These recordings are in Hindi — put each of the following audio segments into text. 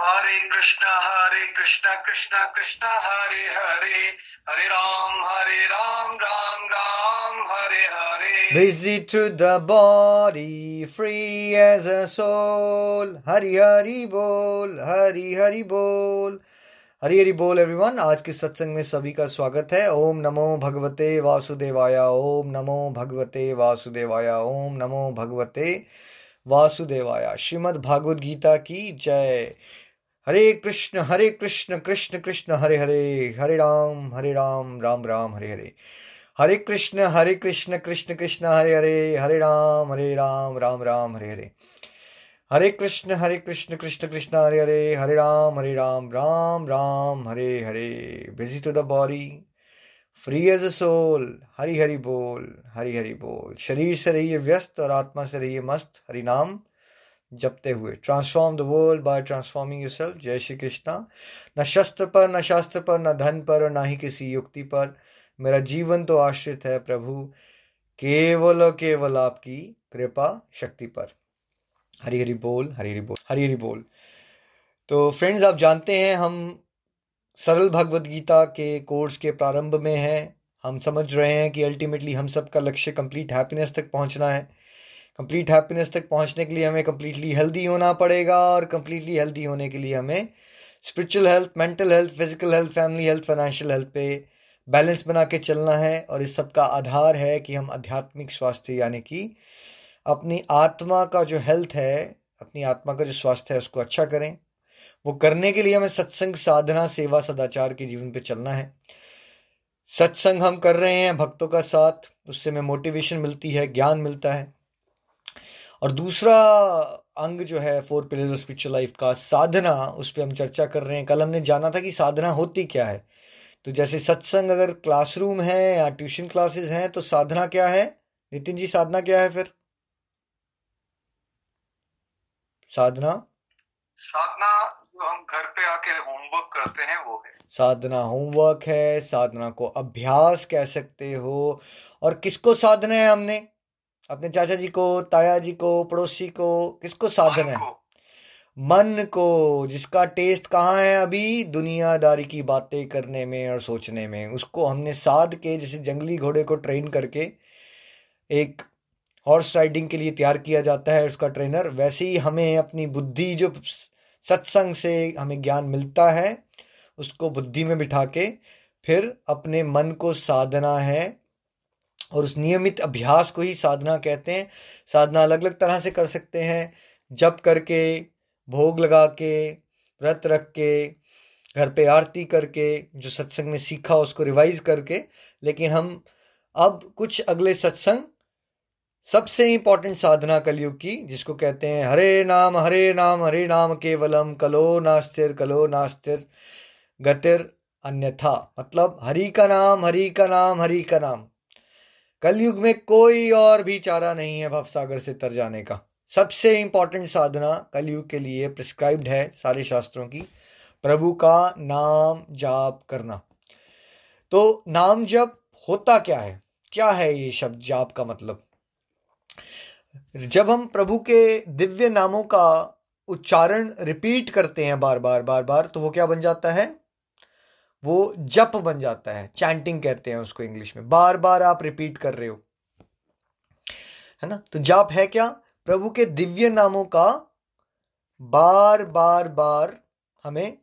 Hare Krishna Hare Krishna Krishna Krishna Hare Hare. Hare Ram Hare Ram Ram Ram Hare Hare. Busy to the body, free as a soul. Hari Hari Bol, Hari Hari Bol. हरी हरी बोल एवरीवन आज के सत्संग में सभी का स्वागत है। ओम नमो भगवते वासुदेवाय ओम नमो भगवते वासुदेवाय ओम नमो भगवते वासुदेवाय। श्रीमद् भागवत गीता की जय। Hare Krishna Hare Krishna Krishna Krishna, Hare Hare Hare Ram Hare Ram Ram Ram, Hare Hare. Hare Krishna Hare Krishna Krishna Krishna, Hare Hare Hare Ram Hare Ram Ram Ram, Hare Hare. Hare Krishna Hare Krishna Krishna Krishna, Hare Hare Hare Ram Hare Ram Ram Ram, Hare Hare. Busy to the body free as a soul Hari Hari बोल, हरि हरि बोल। शरीर से रहिए व्यस्त और आत्मा से रहिए मस्त, हरि नाम। जपते हुए। Transform the world by transforming yourself जय श्री कृष्णा। न शस्त्र पर, न शास्त्र पर, न धन पर और न ही किसी युक्ति पर। मेरा जीवन तो आश्रित है प्रभु। केवल और केवल आपकी कृपा शक्ति पर। हरी हरी बोल, हरी हरी बोल, हरी हरी बोल। तो फ्रेंड्स आप जानते हैं, हम सरल भगवत गीता के कोर्स के प्रारंभ में हैं। हम समझ रहे हैं कि अल्टीमेटली हम सबका लक्ष्य कंप्लीट हैप्पीनेस तक पहुँचना है। कंप्लीट हैप्पीनेस तक पहुँचने के लिए हमें कंप्लीटली हेल्दी होना पड़ेगा और कंप्लीटली हेल्दी होने के लिए हमें spiritual health mental health physical health family health financial health पे बैलेंस बना के चलना है और इस सब का आधार है कि हम आध्यात्मिक स्वास्थ्य, यानी कि अपनी आत्मा का जो हेल्थ है, अपनी आत्मा का जो स्वास्थ्य है, उसको अच्छा करें। वो करने के लिए हमें सत्संग, साधना, सेवा, सदाचार के जीवन पे चलना है। सत्संग हम कर रहे हैं भक्तों का साथ, उससे हमें मोटिवेशन मिलती है, ज्ञान मिलता है। और दूसरा अंग जो है four pillars of spiritual life का साधना उस पर हम चर्चा कर रहे हैं। कल हमने जाना था कि साधना होती क्या है। तो जैसे सत्संग अगर क्लासरूम है या ट्यूशन क्लासेस हैं तो साधना क्या है? नितिन जी साधना क्या है फिर? साधना? साधना जो हम घर पे आके होमवर्क करते हैं वो है। साधना होमवर्क है साधना को अभ्यास कह सकते हो। और किसको साधना है हमने? अपने चाचा जी को, ताया जी को, पड़ोसी को, किसको साधना है? मन को, जिसका टेस्ट कहाँ है अभी? दुनियादारी की बातें करने में और सोचने में। उसको हमने साध के, जैसे जंगली घोड़े को ट्रेन करके, एक हॉर्स राइडिंग के लिए तैयार किया जाता है उसका ट्रेनर वैसे ही हमें अपनी बुद्धि जो सत्संग से हमें ज्ञान मिलता है, उसको बुद्धि में बिठा के, फिर अपने मन को साधना है और उस नियमित अभ्यास को ही साधना कहते हैं। साधना अलग अलग तरह से कर सकते हैं। जप करके, भोग लगा के व्रत रख के घर पे आरती करके, जो सत्संग में सीखा उसको रिवाइज करके। लेकिन हम अब कुछ अगले सत्संग सबसे इंपॉर्टेंट साधना कलयुग की, जिसको कहते हैं हरे नाम हरे नाम हरे नाम केवलम, कलो नास्तिर कलो नास्तिर, गतिर अन्यथा। मतलब हरि का नाम, हरि का नाम, हरि का नाम। कलयुग में कोई और भी चारा नहीं है भवसागर से तर जाने का। सबसे इंपॉर्टेंट साधना कलयुग के लिए प्रिस्क्राइब्ड है सारे शास्त्रों की, प्रभु का नाम जाप करना। तो नाम जप होता क्या है? क्या है ये शब्द जाप का मतलब? जब हम प्रभु के दिव्य नामों का उच्चारण रिपीट करते हैं बार बार बार बार तो वो क्या बन जाता है? वो जप बन जाता है चैंटिंग कहते हैं उसको इंग्लिश में। बार बार आप रिपीट कर रहे हो। है ना? तो जाप है क्या? प्रभु के दिव्य नामों का बार बार बार हमें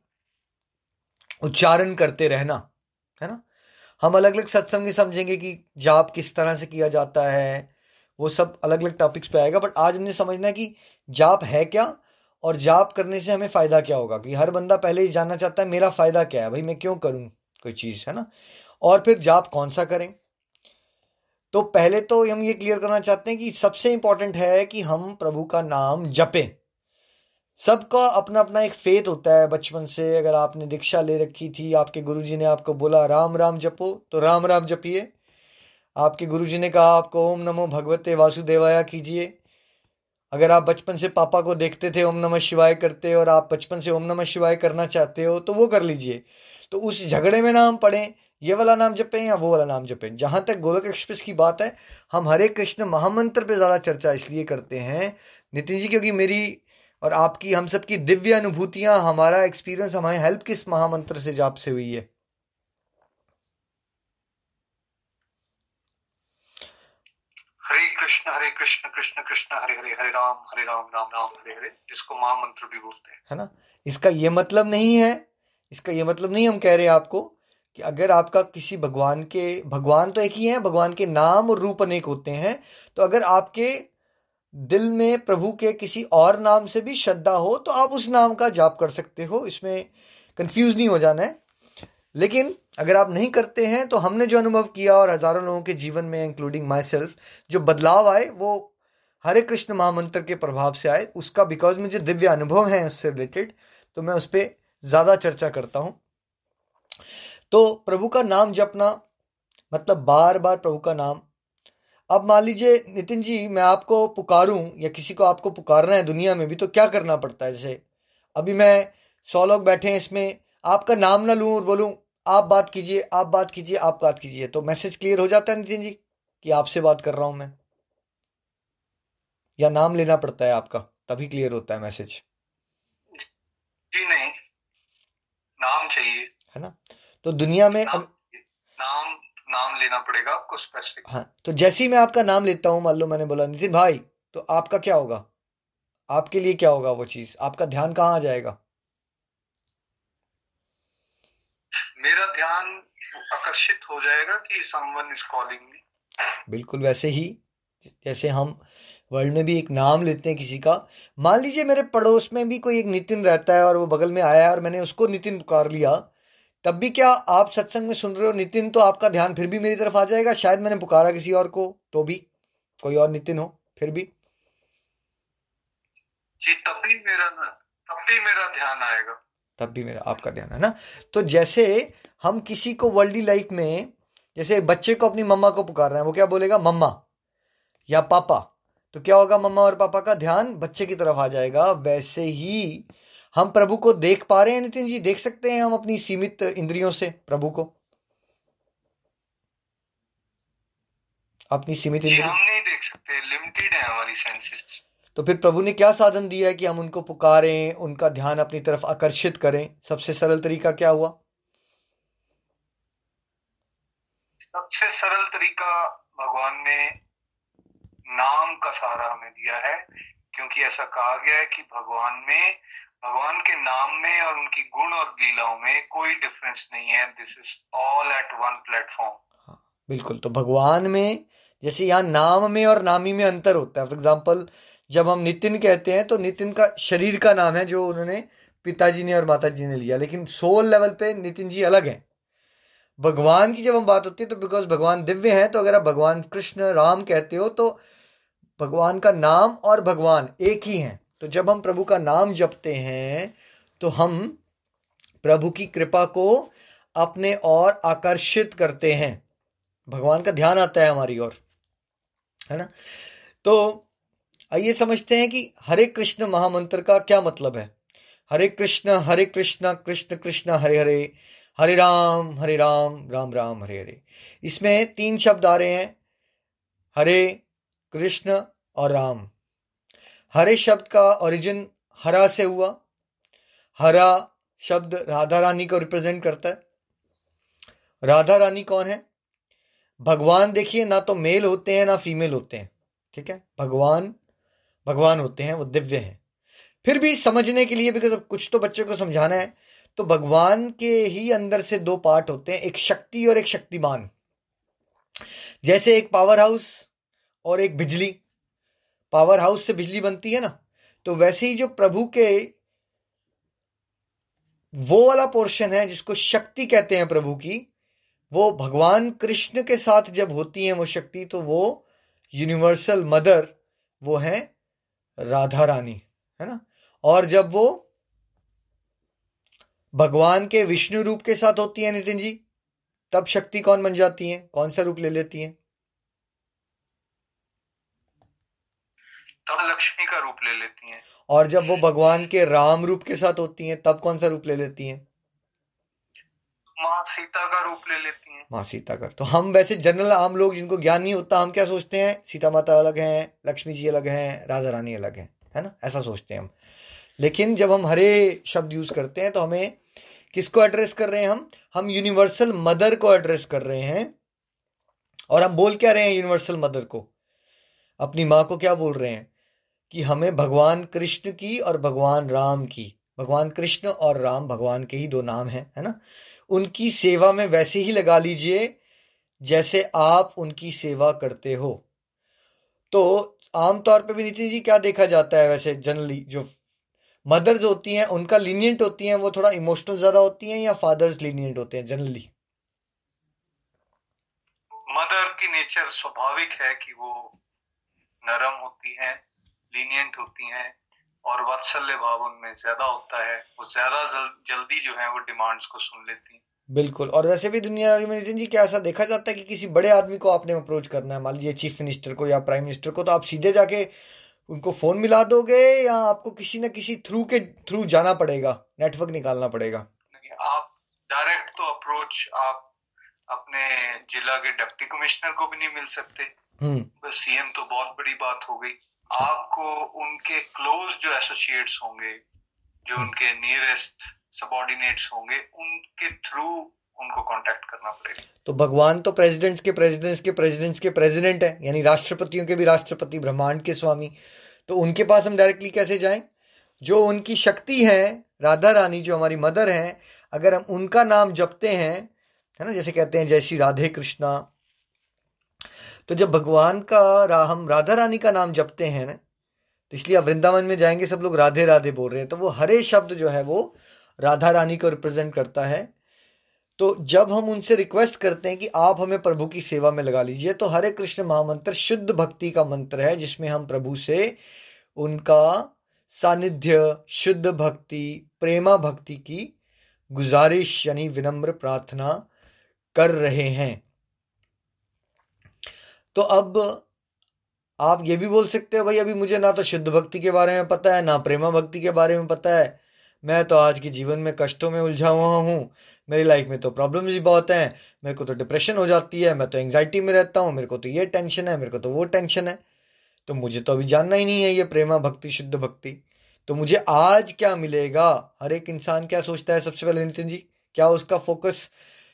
उच्चारण करते रहना। है ना? हम अलग अलग सत्संग समझेंगे कि जाप किस तरह से किया जाता है, वो सब अलग अलग टॉपिक्स पे आएगा बट आज हमने समझना है कि जाप है क्या? और जाप करने से हमें फ़ायदा क्या होगा? कि हर बंदा पहले ही जानना चाहता है, मेरा फ़ायदा क्या है? भाई, मैं क्यों करूँ कोई चीज़, है ना? और फिर जाप कौन सा करें? तो पहले तो हम ये क्लियर करना चाहते हैं कि सबसे इंपॉर्टेंट है कि हम प्रभु का नाम जपें। सबका अपना अपना एक फेथ होता है बचपन से। अगर आपने दीक्षा ले रखी थी, आपके गुरुजी ने आपको बोला, राम राम जपो तो राम राम जपिए। आपके गुरुजी ने कहा, आपको ओम नमो भगवते वासुदेवाया कीजिए। अगर आप बचपन से पापा को देखते थे, ओम नमः शिवाय करते, और आप बचपन से ओम नमः शिवाय करना चाहते हो तो वो कर लीजिए। तो उस झगड़े में ना हम पढ़ें ये वाला नाम जपें या वो वाला नाम जपें? जहाँ तक गोलक एक्सप्रेस की बात है, हम हरे कृष्ण महामंत्र पे ज़्यादा चर्चा इसलिए करते हैं। नितिन जी, क्योंकि मेरी और आपकी, हम सबकी दिव्य अनुभूतियाँ, हमारा एक्सपीरियंस हमारी हेल्प किस महामंत्र से जाप से हुई है? हरे कृष्ण हरे कृष्ण कृष्ण कृष्ण, हरे हरे हरे राम हरे राम राम राम, हरे हरे, जिसको महामंत्र भी बोलते हैं। है ना? इसका ये मतलब नहीं है, इसका ये मतलब नहीं हम कह रहे हैं आपको कि अगर आपका किसी भगवान के, भगवान तो एक ही है, भगवान के नाम और रूप अनेक होते हैं तो अगर आपके दिल में प्रभु के किसी और नाम से भी श्रद्धा हो तो आप उस नाम का जाप कर सकते हो। इसमें कंफ्यूज नहीं हो जाना है। लेकिन अगर आप नहीं करते हैं तो हमने जो अनुभव किया और हज़ारों लोगों के जीवन में इंक्लूडिंग माई सेल्फ जो बदलाव आए, वो हरे कृष्ण महामंत्र के प्रभाव से आए। उसका बिकॉज़ मुझे दिव्य अनुभव है उससे रिलेटेड तो मैं उस पर ज़्यादा चर्चा करता हूँ। तो प्रभु का नाम जपना मतलब बार बार प्रभु का नाम। अब मान लीजिए, नितिन जी, मैं आपको पुकारूं, या किसी को आपको पुकारना है दुनिया में भी तो क्या करना पड़ता है? जैसे, अभी मैं सौ लोग बैठे हैं इसमें, आपका नाम ना लूँ और बोलूँ आप बात कीजिए आप बात कीजिए आप बात कीजिए। तो मैसेज क्लियर हो जाता है नितिन जी कि आपसे बात कर रहा हूँ मैं? या नाम लेना पड़ता है आपका? तभी क्लियर होता है मैसेज। जी नहीं। नाम चाहिए। है ना? तो दुनिया में नाम अग... नाम नाम लेना पड़ेगा आपको स्पेसिफिक हाँ तो जैसे ही मैं आपका नाम लेता हूँ मान लो मैंने बोला नितिन भाई तो आपका क्या होगा? आपके लिए क्या होगा वो चीज़? आपका ध्यान कहाँ आ जाएगा? मेरा ध्यान आकर्षित हो जाएगा कि समवन इज़ कॉलिंग मी बिल्कुल वैसे ही जैसे हम वर्ल्ड में भी एक नाम लेते हैं किसी का मान लीजिए मेरे पड़ोस में भी कोई एक नितिन रहता है और वो बगल में आया है और मैंने उसको नितिन पुकार लिया तब भी क्या आप सत्संग में सुन रहे हो? नितिन तो आपका ध्यान फिर भी मेरी तरफ़ आ जाएगा? शायद मैंने पुकारा किसी और को तो भी। कोई और नितिन हो फिर भी। जी तब भी मेरा तब भी मेरा ध्यान आएगा। तब भी मेरा आपका ध्यान है ना? तो जैसे हम किसी को वर्ल्डी लाइफ में जैसे बच्चे को अपनी मम्मा को पुकार रहे हैं वो क्या बोलेगा? मम्मा या पापा। तो क्या होगा मम्मा और पापा का ध्यान बच्चे की तरफ़ आ जाएगा। वैसे ही हम प्रभु को देख पा रहे हैं नितिन जी देख सकते हैं हम अपनी सीमित इंद्रियों से प्रभु को? अपनी सीमित इंद्रियों हम नहीं देख सकते लिमिटेड है हमारी सेंसेस तो फिर प्रभु ने क्या साधन दिया है कि हम उनको पुकारें उनका ध्यान अपनी तरफ़ आकर्षित करें? सबसे सरल तरीका क्या हुआ? सबसे सरल तरीका भगवान ने नाम का सहारा हमें दिया है क्योंकि ऐसा कहा गया है कि भगवान में भगवान के नाम में और उनकी गुण और लीलाओं में कोई डिफरेंस नहीं है। This is all at one platform बिल्कुल। तो भगवान में जैसे यहाँ नाम में और नामी में अंतर होता है। फॉर एग्ज़ाम्पल जब हम नितिन कहते हैं तो नितिन का शरीर का नाम है, जो उन्होंने पिताजी ने और माता जी ने लिया। लेकिन सोल लेवल पे नितिन जी अलग हैं। भगवान की जब हम बात होती है तो बिकॉज़ भगवान दिव्य हैं तो अगर आप भगवान कृष्ण, राम कहते हो तो भगवान का नाम और भगवान एक ही हैं। तो जब हम प्रभु का नाम जपते हैं तो हम प्रभु की कृपा को अपने और आकर्षित करते हैं। भगवान का ध्यान आता है हमारी ओर, है ना? तो आइए समझते हैं कि हरे कृष्ण महामंत्र का क्या मतलब है। हरे कृष्ण हरे कृष्ण कृष्ण कृष्ण, हरे हरे हरे राम हरे राम राम राम, हरे हरे। इसमें तीन शब्द आ रहे हैं, हरे, कृष्ण और राम। हरे शब्द का ओरिजिन हरा से हुआ। हरा शब्द राधा रानी को रिप्रेजेंट करता है। राधा रानी कौन है? भगवान देखिए, ना तो मेल होते हैं, ना फीमेल होते हैं, ठीक है? भगवान भगवान होते हैं, वो दिव्य हैं। फिर भी समझने के लिए बिकॉज़ अब कुछ तो बच्चों को समझाना है तो भगवान के ही अंदर से दो पार्ट होते हैं, एक शक्ति और एक शक्तिमान। जैसे एक पावर हाउस और एक बिजली। पावर हाउस से बिजली बनती है ना तो वैसे ही जो प्रभु के वो वाला पोर्शन है, जिसको शक्ति कहते हैं प्रभु की, वो भगवान कृष्ण के साथ जब होती है वो शक्ति तो वो यूनिवर्सल मदर वो है राधा रानी है ना? और जब वो भगवान के विष्णु रूप के साथ होती है नितिन जी तब शक्ति कौन बन जाती है? कौन सा रूप ले लेती है? तब लक्ष्मी का रूप ले लेती हैं। और जब वो भगवान के राम रूप के साथ होती हैं तब कौन सा रूप ले लेती हैं? माँ सीता का रूप ले लेती हैं। माँ सीता का। तो हम वैसे जनरल आम लोग जिनको ज्ञान नहीं होता, हम क्या सोचते हैं? सीता माता अलग हैं, लक्ष्मी जी अलग हैं राजा रानी अलग हैं, है ना? ऐसा सोचते हैं हम। लेकिन जब हम हरे शब्द यूज़ करते हैं तो हमें किसको एड्रेस कर रहे हैं हम? हम यूनिवर्सल मदर को एड्रेस कर रहे हैं। और हम बोल क्या रहे हैं यूनिवर्सल मदर को? अपनी माँ को क्या बोल रहे हैं? कि हमें भगवान कृष्ण की और भगवान राम की। भगवान कृष्ण और राम भगवान के ही दो नाम हैं, है ना? उनकी सेवा में वैसे ही लगा लीजिए जैसे आप उनकी सेवा करते हो। तो आमतौर पे भी नितिन जी क्या देखा जाता है वैसे जनरली जो मदर्स होती हैं, उनका लीनियंट होती हैं, वो थोड़ा इमोशनल ज़्यादा होती हैं या फादर्स लीनियंट होते हैं जनरली? मदर की नेचर स्वाभाविक है कि वो नरम होती हैं लीनियंट होती हैं और वात्सल्य भाव उनमें ज़्यादा होता है वो ज़्यादा जल, जल्दी जो है वो डिमांड्स को सुन लेती हैं। बिल्कुल और वैसे भी दुनियादारी में नितिन जी क्या ऐसा देखा जाता है कि किसी बड़े आदमी को आपने अप्रोच करना है? मान लीजिए चीफ मिनिस्टर को या प्राइम मिनिस्टर को तो आप सीधे जाके उनको फ़ोन मिला दोगे या आपको किसी न किसी थ्रू के थ्रू जाना पड़ेगा? नेटवर्क निकालना पड़ेगा? आप डायरेक्ट तो अप्रोच आप अपने जिला के डिप्टी कमिश्नर को भी नहीं मिल सकते। हम्म। सीएम तो बहुत बड़ी बात हो गई। आपको उनके क्लोज जो एसोसिएट्स होंगे जो उनके नियरेस्ट सबॉर्डिनेट्स होंगे उनके थ्रू उनको कांटेक्ट करना पड़ेगा। तो भगवान तो प्रेसिडेंट्स के प्रेसिडेंट्स के प्रेसिडेंट्स के प्रेसिडेंट है यानी राष्ट्रपतियों के भी राष्ट्रपति ब्रह्मांड के स्वामी। तो उनके पास हम डायरेक्टली कैसे जाएँ? जो उनकी शक्ति है राधा रानी जो हमारी मदर हैं अगर हम उनका नाम जपते हैं है ना जैसे कहते हैं जय श्री राधे कृष्णा तो जब भगवान का रा, हम राधा रानी का नाम जपते हैं ना तो इसलिए आप वृंदावन में जाएँगे सब लोग राधे राधे बोल रहे हैं तो वो हरे शब्द जो है वो राधा रानी को रिप्रेजेंट करता है। तो जब हम उनसे रिक्वेस्ट करते हैं कि आप हमें प्रभु की सेवा में लगा लीजिए तो हरे कृष्ण महामंत्र शुद्ध भक्ति का मंत्र है जिसमें हम प्रभु से उनका सानिध्य शुद्ध भक्ति प्रेमा भक्ति की गुजारिश यानी विनम्र प्रार्थना कर रहे हैं। तो अब आप ये भी बोल सकते हो, भाई, अभी मुझे ना तो शुद्ध भक्ति के बारे में पता है, ना प्रेमा भक्ति के बारे में पता है। मैं तो आज के जीवन में कष्टों में उलझा हुआ हूँ। मेरी लाइफ में तो प्रॉब्लम्स भी बहुत हैं। मेरे को तो डिप्रेशन हो जाती है। मैं तो एंग्जाइटी में रहता हूँ। मेरे को तो ये टेंशन है, मेरे को तो वो टेंशन है। तो मुझे तो अभी जानना ही नहीं है ये प्रेमा भक्ति, शुद्ध भक्ति। तो मुझे आज क्या मिलेगा? हर एक इंसान क्या सोचता है सबसे पहले नितिन जी? क्या उसका फोकस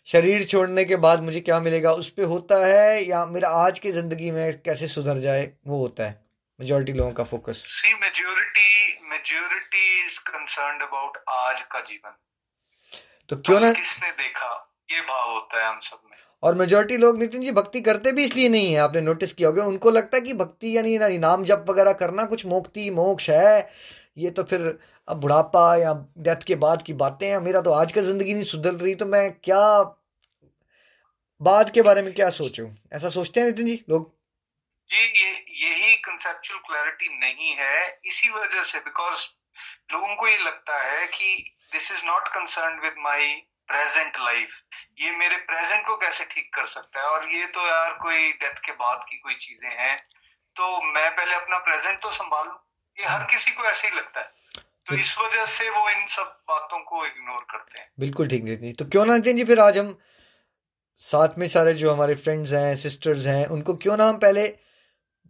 शरीर छोड़ने के बाद मुझे क्या मिलेगा? उस पर होता है या मेरा आज की ज़िंदगी में कैसे सुधर जाए? वो होता है। मेजोरिटी लोगों का focus see majority majority is concerned about आज का जीवन। तो क्यों ना किसने देखा? ये भाव होता है हम सब में। और मेजोरिटी लोग नितिन जी भक्ति करते भी इसलिए नहीं है। आपने नोटिस किया होगा। उनको लगता है कि भक्ति यानी ना नाम जप वगैरह करना कुछ मोक्ति मोक्ष है। ये तो फिर अब बुढ़ापा या डेथ के बाद की बातें हैं मेरा तो आज का ज़िंदगी नहीं सुधर रही तो मैं क्या बाद के बारे में क्या सोचूं? ऐसा सोचते हैं नितिन जी लोग? जी ये यही कंसेप्चुअल क्लैरिटी नहीं है इसी वजह से बिकॉज़ लोगों को ये लगता है कि this is not concern with my present life ये मेरे प्रेजेंट को कैसे ठीक कर सकता है? और ये तो यार कोई डेथ के बाद की कोई चीज़ें हैं तो मैं पहले अपना प्रेजेंट तो संभालू ये हर किसी को ऐसे ही लगता है। तो इस वजह से वो इन सब बातों को इग्नोर करते हैं। बिल्कुल ठीक नितिन तो क्यों ना नितिन जी फिर आज हम साथ में सारे जो हमारे फ्रेंड्स हैं सिस्टर्स हैं उनको क्यों ना हम पहले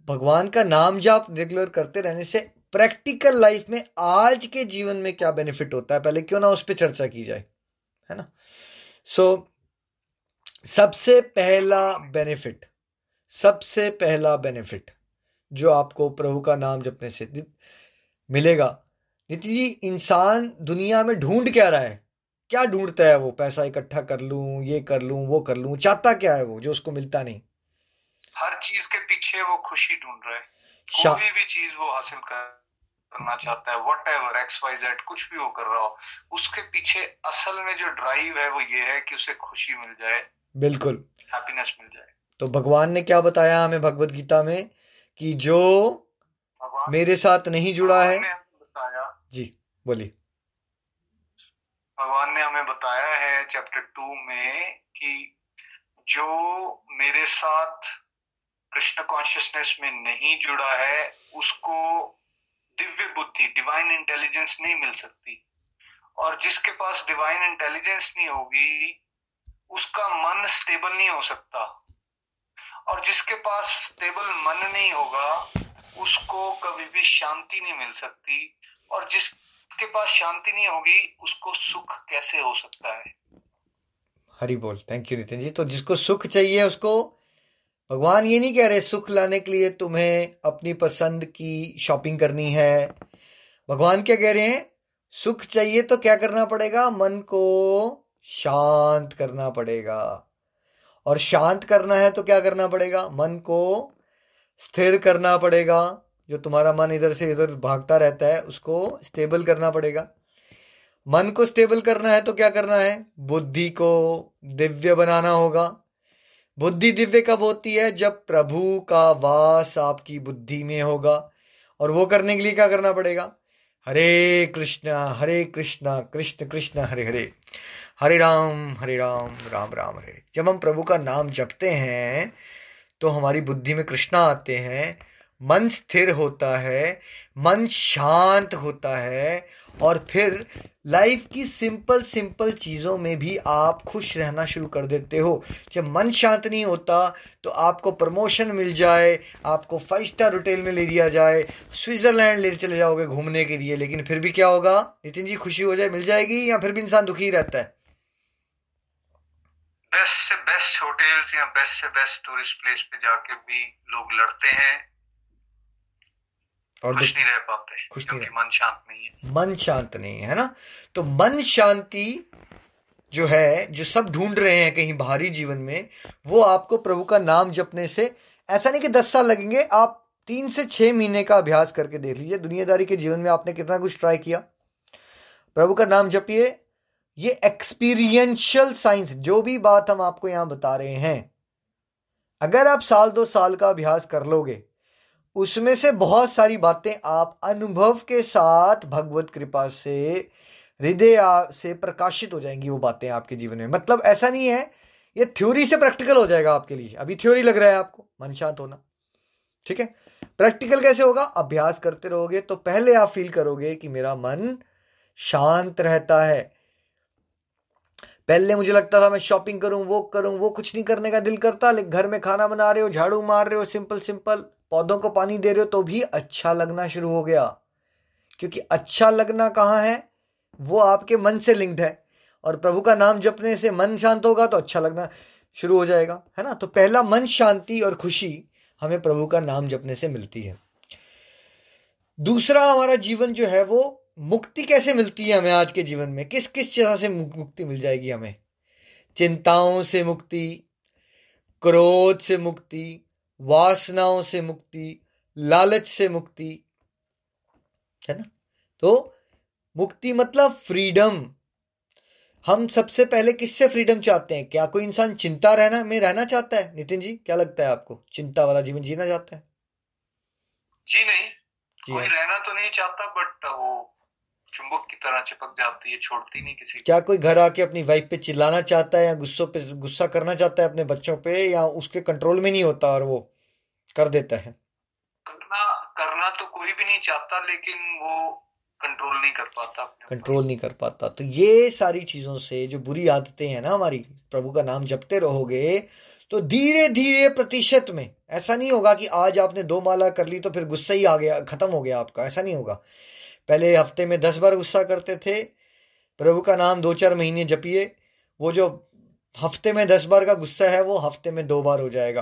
भगवान का नाम जाप रेगुलर करते रहने से प्रैक्टिकल लाइफ में आज के जीवन में क्या बेनिफिट होता है? पहले क्यों ना उस पर चर्चा की जाए है ना? सो so, सबसे पहला बेनिफिट सबसे पहला बेनिफिट जो आपको प्रभु का नाम जपने से मिलेगा नीति जी इंसान दुनिया में ढूंढ क्या रहा है? क्या ढूंढता है वो? पैसा इकट्ठा कर लूँ ये कर लूँ वो कर लूँ चाहता क्या है वो जो उसको मिलता नहीं? हर चीज़ के पीछे वो खुशी ढूंढ रहा है। कोई भी चीज़ वो हासिल करना चाहता है whatever X Y Z कुछ भी वो कर रहा हो उसके पीछे असल में जो ड्राइव है वो ये है कि उसे खुशी मिल जाए बिल्कुल। हैप्पीनेस मिल जाए। तो भगवान ने क्या बताया हमें भगवत गीता में? कि जो मेरे साथ नहीं जुड़ा है बताया जी, बोलिए। भगवान ने हमें बताया है चैप्टर टू में कि जो मेरे साथ कृष्ण कॉन्शियसनेस में नहीं जुड़ा है, उसको दिव्य बुद्धि डिवाइन इंटेलिजेंस नहीं मिल सकती। और जिसके पास डिवाइन इंटेलिजेंस नहीं होगी, उसका मन स्टेबल नहीं हो सकता। और जिसके पास स्टेबल मन नहीं होगा, उसको कभी भी शांति नहीं मिल सकती। और जिसके पास शांति नहीं होगी, उसको सुख कैसे हो सकता है? हरी बोल। Thank you Nitin ji. तो जिसको सुख चाहिए, उसको भगवान ये नहीं कह रहे, सुख लाने के लिए तुम्हें अपनी पसंद की शॉपिंग करनी है। भगवान क्या कह रहे हैं? सुख चाहिए तो क्या करना पड़ेगा? मन को शांत करना पड़ेगा। और शांत करना है तो क्या करना पड़ेगा? मन को स्थिर करना पड़ेगा। जो तुम्हारा मन इधर से इधर भागता रहता है, उसको स्टेबल करना पड़ेगा। मन को स्टेबल करना है तो क्या करना है? बुद्धि को दिव्य बनाना होगा। बुद्धि दिव्य कब होती है? जब प्रभु का वास आपकी बुद्धि में होगा। और वो करने के लिए क्या करना पड़ेगा? हरे कृष्ण हरे कृष्ण कृष्ण कृष्ण, हरे हरे। हरे राम हरे राम राम राम हरे। जब हम प्रभु का नाम जपते हैं तो हमारी बुद्धि में कृष्णा आते हैं। मन स्थिर होता है, मन शांत होता है और फिर लाइफ की सिंपल सिंपल चीज़ों में भी आप खुश रहना शुरू कर देते हो। जब मन शांत नहीं होता तो आपको प्रमोशन मिल जाए, आपको फाइव स्टार होटल में ले दिया जाए स्विट्ज़रलैंड ले चले जाओगे घूमने के लिए, लेकिन फिर भी क्या होगा? नितिन जी खुशी हो जाए, मिल जाएगी या फिर भी इंसान दुखी रहता है? बेस्ट से बेस्ट होटल्स या बेस्ट से बेस्ट टूरिस्ट प्लेस पे जाके भी लोग लड़ते हैं। और खुश नहीं रह पाते खुश क्योंकि मन शांत नहीं है। मन शांत नहीं है ना? तो मन शांति जो है जो सब ढूंढ रहे हैं कहीं बाहरी जीवन में वो आपको प्रभु का नाम जपने से ऐसा नहीं कि दस साल लगेंगे आप तीन से छह महीने का अभ्यास करके देख लीजिए दुनियादारी के जीवन में आपने कितना कुछ ट्राई किया। प्रभु का नाम जपिए ये एक्सपीरियंशियल साइंस जो भी बात हम आपको यहाँ बता रहे हैं अगर आप साल दो साल का अभ्यास कर लोगे उसमें से बहुत सारी बातें आप अनुभव के साथ भगवत कृपा से, हृदय से प्रकाशित हो जाएँगी वो बातें आपके जीवन में। मतलब ऐसा नहीं है, ये थ्योरी से प्रैक्टिकल हो जाएगा आपके लिए। अभी थ्योरी लग रहा है आपको, मन शांत होना। ठीक है? प्रैक्टिकल कैसे होगा? अभ्यास करते रहोगे तो पहले आप फील करोगे कि मेरा मन शांत रहता है। पहले मुझे लगता था मैं शॉपिंग करूँ, वो करूँ, वो कुछ नहीं करने का दिल करता, लेकिन घर में खाना बना रहे हो, झाड़ू मार रहे हो सिंपल सिंपल पौधों को पानी दे रहे हो तो भी अच्छा लगना शुरू हो गया। क्योंकि अच्छा लगना कहाँ है? वो आपके मन से लिंक्ड है। और प्रभु का नाम जपने से मन शांत होगा तो अच्छा लगना शुरू हो जाएगा, है ना? तो पहला मन शांति और खुशी हमें प्रभु का नाम जपने से मिलती है। दूसरा हमारा जीवन जो है वो मुक्ति कैसे मिलती है हमें आज के जीवन में? किस किस तरह से मुक्ति मिल जाएगी हमें? चिंताओं से मुक्ति, क्रोध से मुक्ति वासनाओं से मुक्ति लालच से मुक्ति है ना? तो मुक्ति मतलब फ्रीडम। हम सबसे पहले किससे फ्रीडम चाहते हैं? क्या कोई इंसान चिंता रहना में रहना चाहता है? नितिन जी क्या लगता है आपको? चिंता वाला जीवन जीना चाहता है? जी नहीं। जी कोई हाँ। रहना तो नहीं चाहता बट वो चुंबक की तरह चिपक जाती है छोड़ती नहीं किसी क्या कोई घर आके अपनी वाइफ पे चिल्लाना चाहता है या गुस्सों पे गुस्सा करना चाहता है अपने बच्चों पे या उसके कंट्रोल में नहीं होता और वो कर देता है? करना करना तो कोई भी नहीं चाहता लेकिन वो कंट्रोल नहीं कर पाता कंट्रोल नहीं कर पाता। तो ये सारी चीज़ों से जो बुरी आदतें हैं ना हमारी प्रभु का नाम जपते रहोगे तो धीरे धीरे प्रतिशत में ऐसा नहीं होगा कि आज आपने दो माला कर ली तो फिर गुस्सा ही आ गया खत्म हो गया आपका ऐसा नहीं होगा। पहले हफ़्ते में दस बार गुस्सा करते थे, प्रभु का नाम दो चार महीने जपिए, वो जो हफ़्ते में दस बार का गुस्सा है, वो हफ़्ते में दो बार हो जाएगा।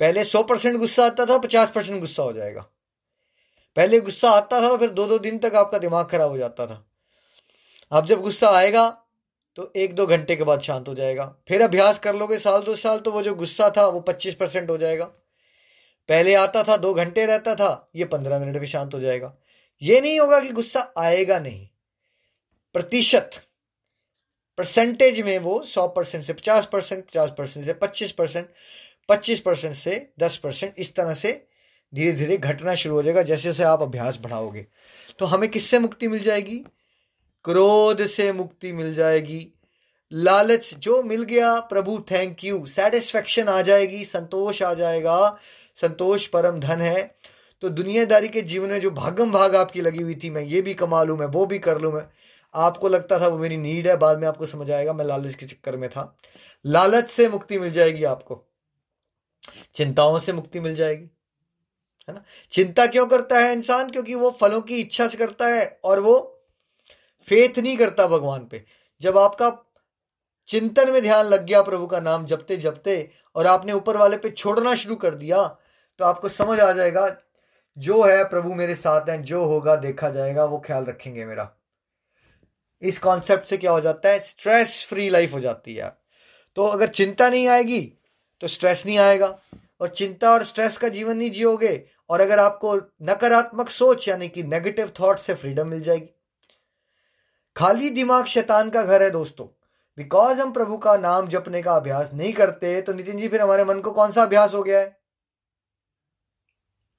पहले सौ परसेंट गुस्सा आता था, पचास परसेंट गुस्सा हो जाएगा। पहले गुस्सा आता था, फिर दो दो दिन तक आपका दिमाग खराब हो जाता था। अब जब गुस्सा आएगा तो एक दो घंटे के बाद शांत हो जाएगा। फिर अभ्यास कर लोगे साल दो साल तो वो जो गुस्सा था, वो पच्चीस परसेंट हो जाएगा। पहले आता था, दो घंटे रहता था, ये पंद्रह मिनट में शांत हो जाएगा। ये नहीं होगा कि गुस्सा आएगा नहीं। प्रतिशत परसेंटेज में वो सौ परसेंट से पचास परसेंट पचास परसेंट से पच्चीस परसेंट पच्चीस परसेंट से दस परसेंट इस तरह से धीरे धीरे घटना शुरू हो जाएगा, जैसे जैसे आप अभ्यास बढ़ाओगे। तो हमें किससे मुक्ति मिल जाएगी? क्रोध से मुक्ति मिल जाएगी। लालच, जो मिल गया, प्रभु थैंक यू सेटिस्फेक्शन आ जाएगी, संतोष आ जाएगा। संतोष परम धन है। तो दुनियादारी के जीवन में जो भागम भाग आपकी लगी हुई थी, मैं ये भी कमा लूँ, मैं वो भी कर लूँ, मैं, आपको लगता था वो मेरी नीड है, बाद में आपको समझ आएगा, मैं लालच के चक्कर में था। लालच से मुक्ति मिल जाएगी आपको। चिंताओं से मुक्ति मिल जाएगी। है ना? चिंता क्यों करता है इंसान? क्योंकि वो फलों की इच्छा से करता है और वो फेथ नहीं करता भगवान पे। जब आपका चिंतन में ध्यान लग गया प्रभु का नाम जपते जपते और आपने ऊपर वाले पे छोड़ना शुरू कर दिया तो आपको समझ आ जाएगा जो है प्रभु मेरे साथ हैं, जो होगा देखा जाएगा, वो ख्याल रखेंगे मेरा। इस कॉन्सेप्ट से क्या हो जाता है? स्ट्रेस फ्री लाइफ हो जाती है। तो अगर चिंता नहीं आएगी तो स्ट्रेस नहीं आएगा। और चिंता और स्ट्रेस का जीवन नहीं जियोगे, और अगर आपको नकारात्मक सोच, यानी कि नेगेटिव थॉट से फ्रीडम मिल जाएगी। खाली दिमाग शैतान का घर है दोस्तों। बिकॉज़ हम प्रभु का नाम जपने का अभ्यास नहीं करते तो नितिन जी, फिर हमारे मन को कौन सा अभ्यास हो गया है?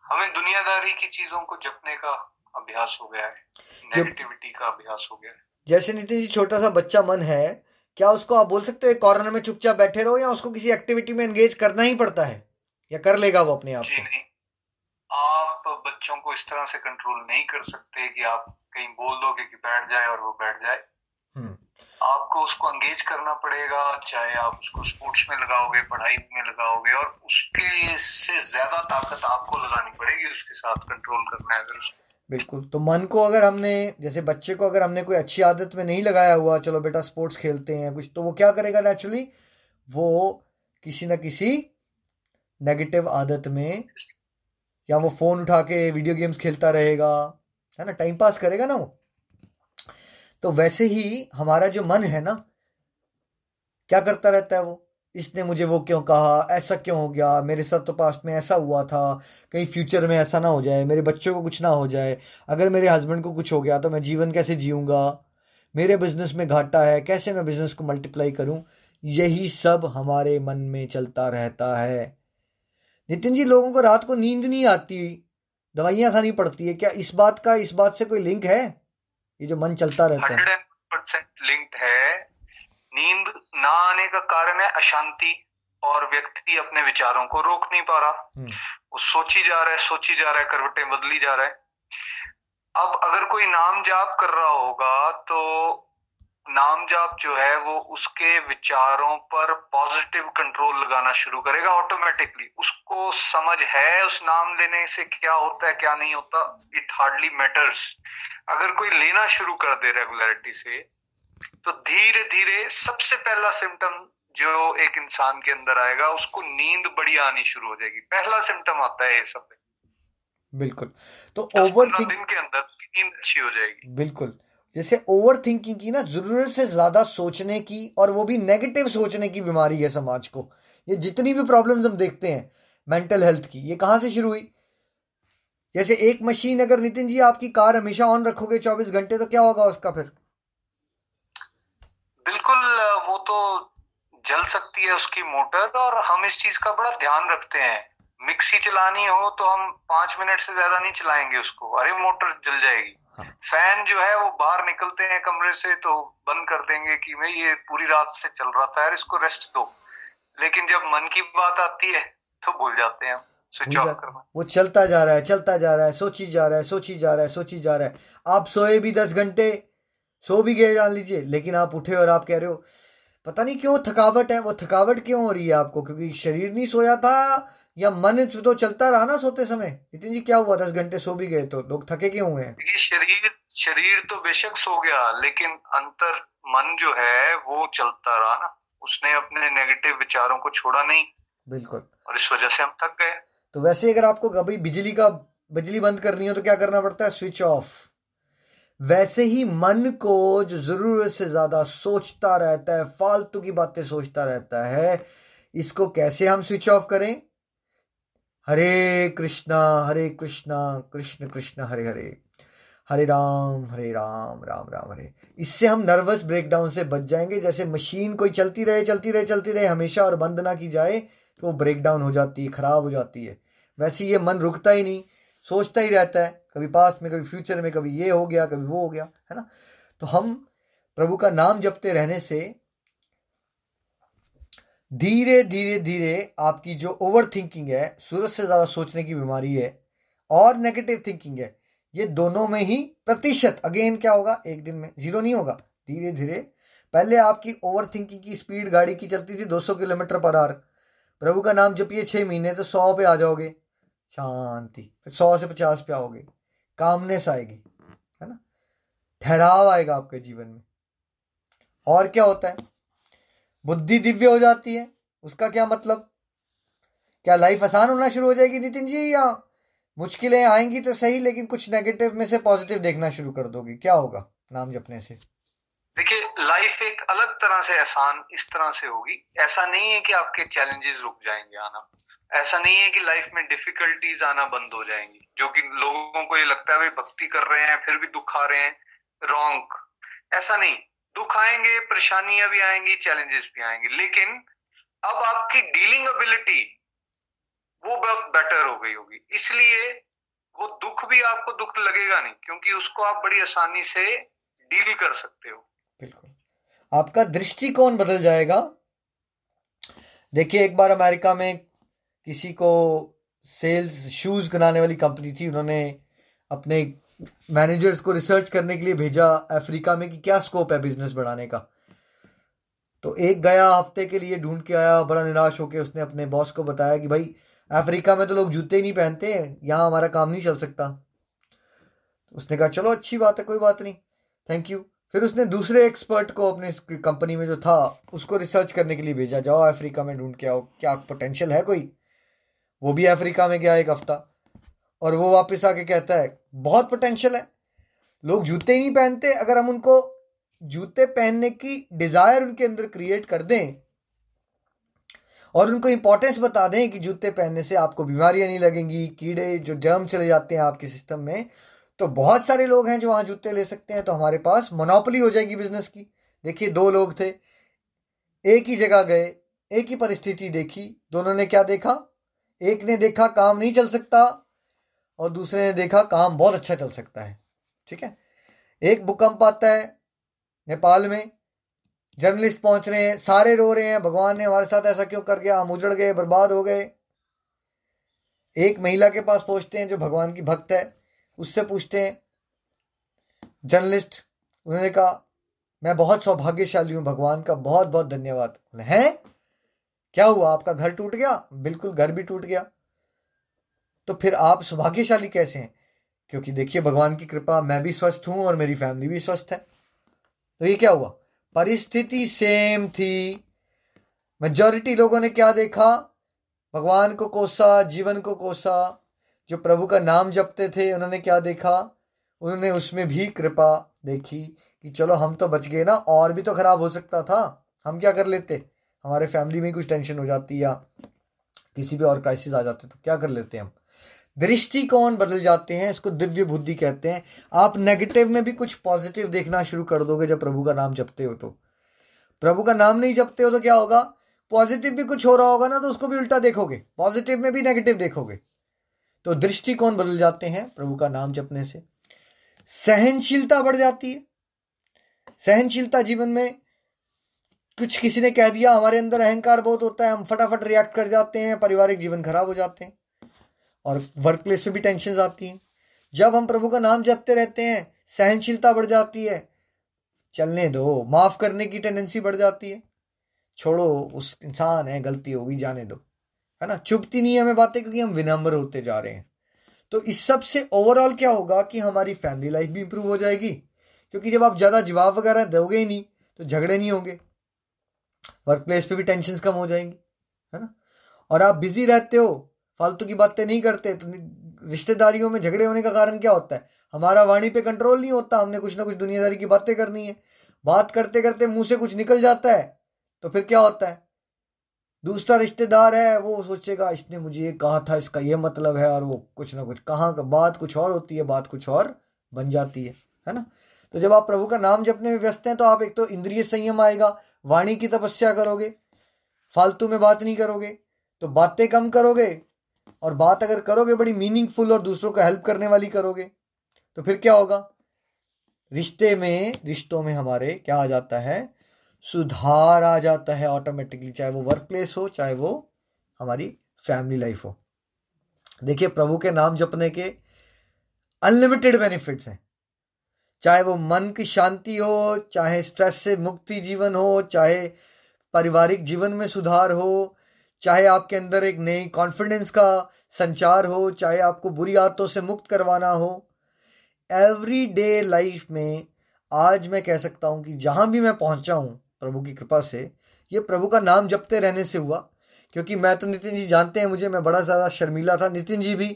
हमें दुनियादारी की चीज़ों को जपने का अभ्यास हो गया है। नेगेटिविटी का अभ्यास हो गया है। जैसे नितिन जी छोटा सा बच्चा मन है क्या उसको आप बोल सकते हो एक कॉर्नर में चुपचाप बैठे रहो या उसको किसी एक्टिविटी में एंगेज करना ही पड़ता है? या कर लेगा वो अपने आप जी नहीं। आप बच्चों को इस तरह से कंट्रोल नहीं कर सकते कि आप कहीं बोल दोगे कि बैठ जाए और वो बैठ जाए। आपको उसको एंगेज करना पड़ेगा चाहे आप उसको स्पोर्ट्स में लगाओगे पढ़ाई में लगाओगे और उसके से ज़्यादा ताकत आपको लगानी पड़ेगी उसके साथ कंट्रोल करना है अगर उसको। बिल्कुल। तो मन को अगर हमने जैसे बच्चे को अगर हमने कोई अच्छी आदत में नहीं लगाया हुआ चलो बेटा स्पोर्ट्स खेलते हैं कुछ तो वो क्या करेगा नेचुरली वो किसी ना किसी नेगेटिव आदत में या वो फ़ोन उठा के वीडियो गेम्स खेलता रहेगा है ना? टाइम पास करेगा ना वो? तो वैसे ही हमारा जो मन है ना, क्या करता रहता है वो? इसने मुझे वो क्यों कहा? ऐसा क्यों हो गया? मेरे साथ तो पास्ट में ऐसा हुआ था। कहीं फ्यूचर में ऐसा ना हो जाए। मेरे बच्चों को कुछ ना हो जाए। अगर मेरे हस्बैंड को कुछ हो गया तो मैं जीवन कैसे जीऊँगा? मेरे बिज़नेस में घाटा है। कैसे मैं बिज़नेस को मल्टीप्लाई करूँ? यही सब हमारे मन में चलता रहता है। नितिन जी, लोगों को रात को नींद नहीं आती। दवाइयाँ खानी पड़ती है। क्या इस बात का, इस बात से कोई लिंक है? ये जो मन चलता रहता है। लिंक्ड है। नींद ना आने का कारण है अशांति और व्यक्ति अपने विचारों को रोक नहीं पा रहा। हम्म। वो सोची जा रहा है सोची जा रहा है करवटें बदली जा रहा है। अब अगर कोई नाम जाप कर रहा होगा तो नाम जाप जो है वो उसके विचारों पर पॉजिटिव कंट्रोल लगाना शुरू करेगा ऑटोमेटिकली उसको समझ है उस नाम लेने से क्या होता है क्या नहीं होता? इट हार्डली मैटर्स अगर कोई लेना शुरू कर दे रेगुलरिटी से तो धीरे धीरे सबसे पहला सिम्टम जो एक इंसान के अंदर आएगा उसको नींद बड़ी आनी शुरू हो जाएगी। पहला सिम्टम आता है ये सब। बिल्कुल। तो ओवर दिन के अंदर नींद अच्छी हो जाएगी। बिल्कुल। जैसे ओवर थिंकिंग की ना ज़रूरत से ज़्यादा सोचने की और वो भी नेगेटिव सोचने की बीमारी है समाज को। ये जितनी भी प्रॉब्लम्स हम देखते हैं मेंटल हेल्थ की, ये कहाँ से शुरू हुई? जैसे एक मशीन अगर नितिन जी आपकी कार हमेशा ऑन रखोगे 24 घंटे तो क्या होगा उसका फिर? बिल्कुल, वो तो जल सकती है उसकी मोटर और हम इस चीज़ का बड़ा ध्यान रखते हैं। मिक्सी चलानी हो तो हम पाँच मिनट से ज़्यादा नहीं चलाएँगे उसको। अरे मोटर जल जाएगी। हाँ। फ़ैन जो है वो बाहर निकलते हैं कमरे से तो बंद कर देंगे कि भाई ये पूरी रात से चल रहा था यार इसको रेस्ट दो। लेकिन जब मन की बात आती है तो भूल जाते हैं स्विच ऑफ़ करना। वो चलता जा रहा है चलता जा रहा है सोची जा रहा है सोची जा रहा है सोची जा रहा है। आप सोए भी दस घंटे सो भी गए जान लीजिए लेकिन आप उठे और आप कह रहे हो पता नहीं क्यों थकावट है वो थकावट क्यों हो रही है आपको? क्योंकि शरीर नहीं सोया था या मन तो चलता रहा ना सोते समय। नितिन जी क्या हुआ? दस घंटे सो भी गए तो लोग थके क्यों हुए हैं? शरीर शरीर तो बेशक सो गया लेकिन अंतर मन जो है वो चलता रहा ना। उसने अपने नेगेटिव विचारों को छोड़ा नहीं। बिल्कुल। और इस वजह से हम थक गए। तो वैसे अगर आपको कभी बिजली का बिजली बंद करनी हो तो क्या करना पड़ता है? स्विच ऑफ़ वैसे ही मन को जो ज़रूरत से ज़्यादा सोचता रहता है फालतू की बातें सोचता रहता है इसको कैसे हम स्विच ऑफ़ करें? हरे कृष्णा हरे कृष्णा, कृष्ण कृष्ण, हरे हरे। हरे राम हरे राम राम राम, हरे। इससे हम नर्वस ब्रेकडाउन से बच जाएँगे। जैसे मशीन कोई चलती रहे चलती रहे चलती रहे, हमेशा और बंद ना की जाए तो ब्रेकडाउन हो जाती है, खराब हो जाती है। वैसे ये मन रुकता ही नहीं, सोचता ही रहता है। कभी पास में, कभी फ्यूचर में, कभी ये हो गया, कभी वो हो गया, है ना? तो हम प्रभु का नाम जपते रहने से धीरे धीरे धीरे आपकी जो ओवर थिंकिंग है, सूरज से ज़्यादा सोचने की बीमारी है और नेगेटिव थिंकिंग है, ये दोनों में ही प्रतिशत अगेन क्या होगा, एक दिन में ज़ीरो नहीं होगा, धीरे धीरे। पहले आपकी ओवर थिंकिंग की स्पीड गाड़ी की चलती थी 200 किलोमीटर पर आवर प्रभु का नाम जपिए छह महीने तो सौ पे आ जाओगे। शांति सौ से पचास पे आओगे। कामनेस आएगी, है ना? ठहराव आएगा आपके जीवन में। और क्या होता है? बुद्धि दिव्य हो जाती है। उसका क्या मतलब? क्या लाइफ आसान होना शुरू हो जाएगी नितिन जी, या मुश्किलें आएँगी तो सही, लेकिन कुछ नेगेटिव में से पॉजिटिव देखना शुरू कर दोगे? क्या होगा नाम जपने से? देखिए लाइफ एक अलग तरह से आसान इस तरह से होगी। ऐसा नहीं है कि आपके चैलेंजेस रुक जाएँगे आना। ऐसा नहीं है कि लाइफ में डिफिकल्टीज आना बंद हो जाएँगी, जो कि लोगों को ये लगता है, भाई, भक्ति कर रहे हैं, फिर भी दुख आ रहे हैं रॉन्ग ऐसा नहीं। दुख आएँगे, परेशानियाँ भी आएँगी चैलेंजेस भी आएँगे। लेकिन अब आपकी डीलिंग एबिलिटी वो बेटर हो गई होगी। इसलिए वो दुख भी आपको दुख लगेगा नहीं, क्योंकि उसको आप बड़ी आसानी से डील कर सकते हो। बिल्कुल। आपका दृष्टिकोण बदल जाएगा। देखिए, एक बार अमेरिका में किसी को सेल्स शूज़ बनाने वाली कंपनी थी। उन्होंने अपने मैनेजर्स को रिसर्च करने के लिए भेजा अफ्रीका में कि क्या स्कोप है बिज़नेस बढ़ाने का। तो एक गया हफ़्ते के लिए ढूंढ के आया, बड़ा निराश होकर उसने अपने बॉस को बताया कि भाई, अफ्रीका में तो लोग जूते ही नहीं पहनते, यहाँ हमारा काम नहीं चल सकता। उसने कहा, चलो, अच्छी बात है, कोई बात नहीं थैंक यू फिर उसने दूसरे एक्सपर्ट को अपने कंपनी में जो था, उसको रिसर्च करने के लिए भेजा, जाओ अफ्रीका में ढूंढ के आओ, क्या पोटेंशियल है कोई? वो भी अफ्रीका में गया एक हफ़्ता। और वो वापस आके कहता है, बहुत पोटेंशियल है। लोग जूते ही नहीं पहनते। अगर हम उनको जूते पहनने की डिज़ायर उनके अंदर क्रिएट कर दें और उनको इंपॉर्टेंस बता दें कि जूते पहनने से आपको बीमारियाँ नहीं लगेंगी, कीड़े जो जर्म चले जाते हैं आपके सिस्टम में तो बहुत सारे लोग हैं जो वहाँ जूते ले सकते हैं। तो हमारे पास मोनोपली हो जाएगी बिज़नेस की। देखिए, दो लोग थे। एक ही जगह गए, एक ही परिस्थिति देखी। दोनों ने क्या देखा? एक ने देखा, काम नहीं चल सकता। और दूसरे ने देखा काम बहुत अच्छा चल सकता है। ठीक है? एक भूकंप आता है नेपाल में। जर्नलिस्ट पहुँच रहे हैं, सारे रो रहे हैं, भगवान ने हमारे साथ ऐसा क्यों कर गया? हम उजड़ गए, बर्बाद हो गए। एक महिला के पास पहुँचते हैं जो भगवान की भक्त है। उससे पूछते हैं, जर्नलिस्ट, उन्होंने कहा, मैं बहुत सौभाग्यशाली हूँ, भगवान का बहुत बहुत धन्यवाद है? क्या हुआ? आपका घर टूट गया? बिल्कुल, घर भी टूट गया। तो फिर आप सौभाग्यशाली कैसे हैं? क्योंकि देखिए, भगवान की कृपा, मैं भी स्वस्थ हूँ और मेरी फैमिली भी स्वस्थ है। तो ये क्या हुआ? परिस्थिति सेम थी। मेजोरिटी लोगों ने क्या देखा? भगवान को कोसा, जीवन को कोसा। जो प्रभु का नाम जपते थे, उन्होंने क्या देखा? उन्होंने उसमें भी कृपा देखी कि चलो, हम तो बच गए ना, और भी तो खराब हो सकता था। हम क्या कर लेते? हमारे फैमिली में कुछ टेंशन हो जाती या किसी भी और क्राइसिस आ जाते तो क्या कर लेते हम? दृष्टिकोण बदल जाते हैं, इसको दिव्य बुद्धि कहते हैं। आप नेगेटिव में भी कुछ पॉजिटिव देखना शुरू कर दोगे जब प्रभु का नाम जपते हो तो। प्रभु का नाम नहीं जपते हो तो क्या होगा? पॉजिटिव भी कुछ हो रहा होगा ना तो उसको भी उल्टा देखोगे। पॉजिटिव में भी नेगेटिव देखोगे। तो दृष्टिकोण बदल जाते हैं प्रभु का नाम जपने से। सहनशीलता बढ़ जाती है। सहनशीलता जीवन में कुछ किसी ने कह दिया, हमारे अंदर अहंकार बहुत होता है, हम फटाफट रिएक्ट कर जाते हैं, पारिवारिक जीवन खराब हो जाते हैं। और वर्क प्लेस पे भी टेंशन आती हैं। जब हम प्रभु का नाम जपते रहते हैं, सहनशीलता बढ़ जाती है। चलने दो, माफ़ करने की टेंडेंसी बढ़ जाती है। छोड़ो, उस इंसान है, गलती होगी, जाने दो। है ना? चुपती नहीं है हमें बातें क्योंकि हम विनम्र होते जा रहे हैं। तो इस सबसे ओवरऑल क्या होगा कि हमारी फैमिली लाइफ भी इंप्रूव हो जाएगी। क्योंकि जब आप ज़्यादा जवाब वगैरह दोगे ही नहीं तो झगड़े नहीं होंगे। वर्क प्लेस पर भी टेंशन कम हो जाएँगी। है ना? और आप बिज़ी रहते हो फालतू की बातें नहीं करते तो रिश्तेदारियों में झगड़े होने का कारण क्या होता है? हमारा वाणी पे कंट्रोल नहीं होता, हमने कुछ ना कुछ दुनियादारी की बातें करनी है। बात करते करते मुँह से कुछ निकल जाता है तो फिर क्या होता है? दूसरा रिश्तेदार है, वो सोचेगा, इसने मुझे ये कहा था, इसका ये मतलब है, और वो कुछ ना कुछ, कहाँ का, बात कुछ और होती है, बात कुछ और बन जाती है है ना? तो जब आप प्रभु का नाम जपने में व्यस्त हैं तो आप एक तो इंद्रिय संयम आएगा, वाणी की तपस्या करोगे, फालतू में बात नहीं करोगे तो बातें कम करोगे और बात अगर करोगे बड़ी मीनिंगफुल और दूसरों को हेल्प करने वाली करोगे तो फिर क्या होगा? रिश्ते में, रिश्तों में हमारे क्या आ जाता है? सुधार आ जाता है ऑटोमेटिकली चाहे वो वर्क प्लेस हो, चाहे वो हमारी फैमिली लाइफ हो। देखिए, प्रभु के नाम जपने के अनलिमिटेड बेनिफिट्स हैं। चाहे वो मन की शांति हो, चाहे स्ट्रेस से मुक्ति जीवन हो, चाहे पारिवारिक जीवन में सुधार हो चाहे आपके अंदर एक नई कॉन्फिडेंस का संचार हो, चाहे आपको बुरी आदतों से मुक्त करवाना हो एवरी डे लाइफ में आज मैं कह सकता हूँ कि जहाँ भी मैं पहुँचा हूँ प्रभु की कृपा से, ये प्रभु का नाम जपते रहने से हुआ। क्योंकि मैं तो नितिन जी जानते हैं मुझे, मैं बड़ा ज़्यादा शर्मीला था। नितिन जी भी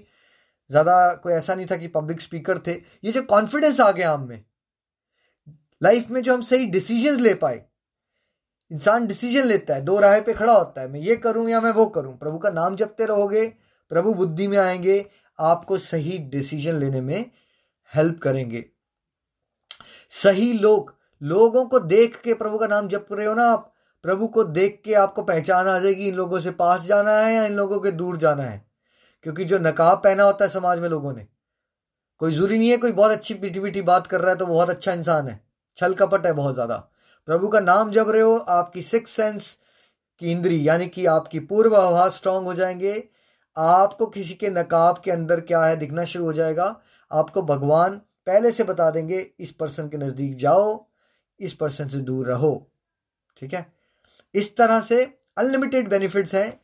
ज़्यादा कोई ऐसा नहीं था कि पब्लिक स्पीकर थे। ये जो कॉन्फिडेंस आ गया हम में लाइफ में जो हम सही डिसीज़न ले पाए इंसान डिसीज़न लेता है, दो राह पे खड़ा होता है, मैं ये करूँ या मैं वो करूँ? प्रभु का नाम जपते रहोगे, प्रभु बुद्धि में आएँगे, आपको सही डिसीज़न लेने में हेल्प करेंगे। सही लोग, लोगों को देख के प्रभु का नाम जप रहे हो ना आप, प्रभु को देख के आपको पहचान आ जाएगी, इन लोगों से पास जाना है या इन लोगों के दूर जाना है? क्योंकि जो नकाब पहना होता है समाज में लोगों ने, कोई ज़रूरी नहीं है, कोई बहुत अच्छी पीटी पीटी बात कर रहा है तो बहुत अच्छा इंसान है, छल कपट है बहुत ज़्यादा। प्रभु का नाम जब रहे हो, आपकी सिक्स सेंस की इंद्री, यानी कि आपकी पूर्व आवाज़ स्ट्रांग हो जाएँगे। आपको किसी के नकाब के अंदर क्या है, दिखना शुरू हो जाएगा। आपको भगवान पहले से बता देंगे, इस पर्सन के नज़दीक जाओ, इस पर्सन से दूर रहो। ठीक है? इस तरह से अनलिमिटेड बेनिफिट्स हैं।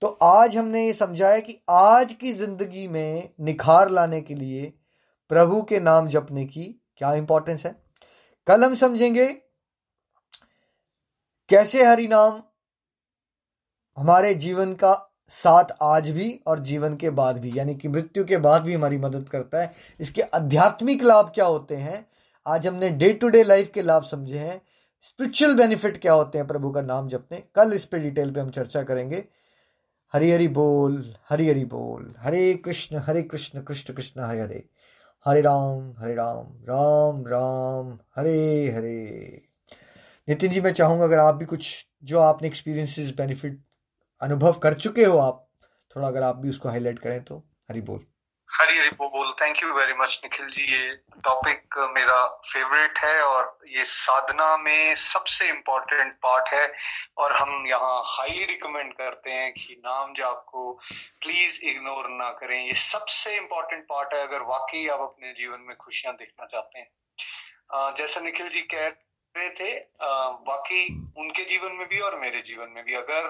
तो आज हमने ये समझा है कि आज की ज़िंदगी में निखार लाने के लिए प्रभु के नाम जपने की क्या इंपॉर्टेंस है। कल हम समझेंगे कैसे हरि नाम? हमारे जीवन का साथ आज भी और जीवन के बाद भी, यानी कि मृत्यु के बाद भी हमारी मदद करता है। इसके आध्यात्मिक लाभ क्या होते हैं? आज हमने डे टू डे लाइफ के लाभ समझे हैं। स्पिरिचुअल बेनिफिट क्या होते हैं? प्रभु का नाम जपने। कल इस पे डिटेल पे हम चर्चा करेंगे। हरि हरि बोल, हरि हरि बोल। हरे कृष्ण हरे कृष्ण कृष्ण कृष्ण, हरे हरे। हरे राम हरे राम राम राम, हरे हरे। नितिन जी, मैं चाहूँगा अगर आप भी कुछ, जो आपने एक्सपीरियंसेस बेनिफिट अनुभव कर चुके हो आप, थोड़ा अगर आप भी उसको हाईलाइट करें तो हरी बोल। हरी हरी बोल thank you very much Nikhil ji. ये टॉपिक मेरा फेवरेट है और ये साधना में सबसे इम्पोर्टेंट पार्ट है और हम यहाँ हाईली रिकमेंड करते हैं कि नाम जाप को प्लीज़ इग्नोर ना करें। ये सबसे इम्पोर्टेंट पार्ट है अगर वाकई आप अपने जीवन में खुशियाँ देखना चाहते हैं। जैसा निखिल जी कह रहे थे बाकी उनके जीवन में भी और मेरे जीवन में भी। अगर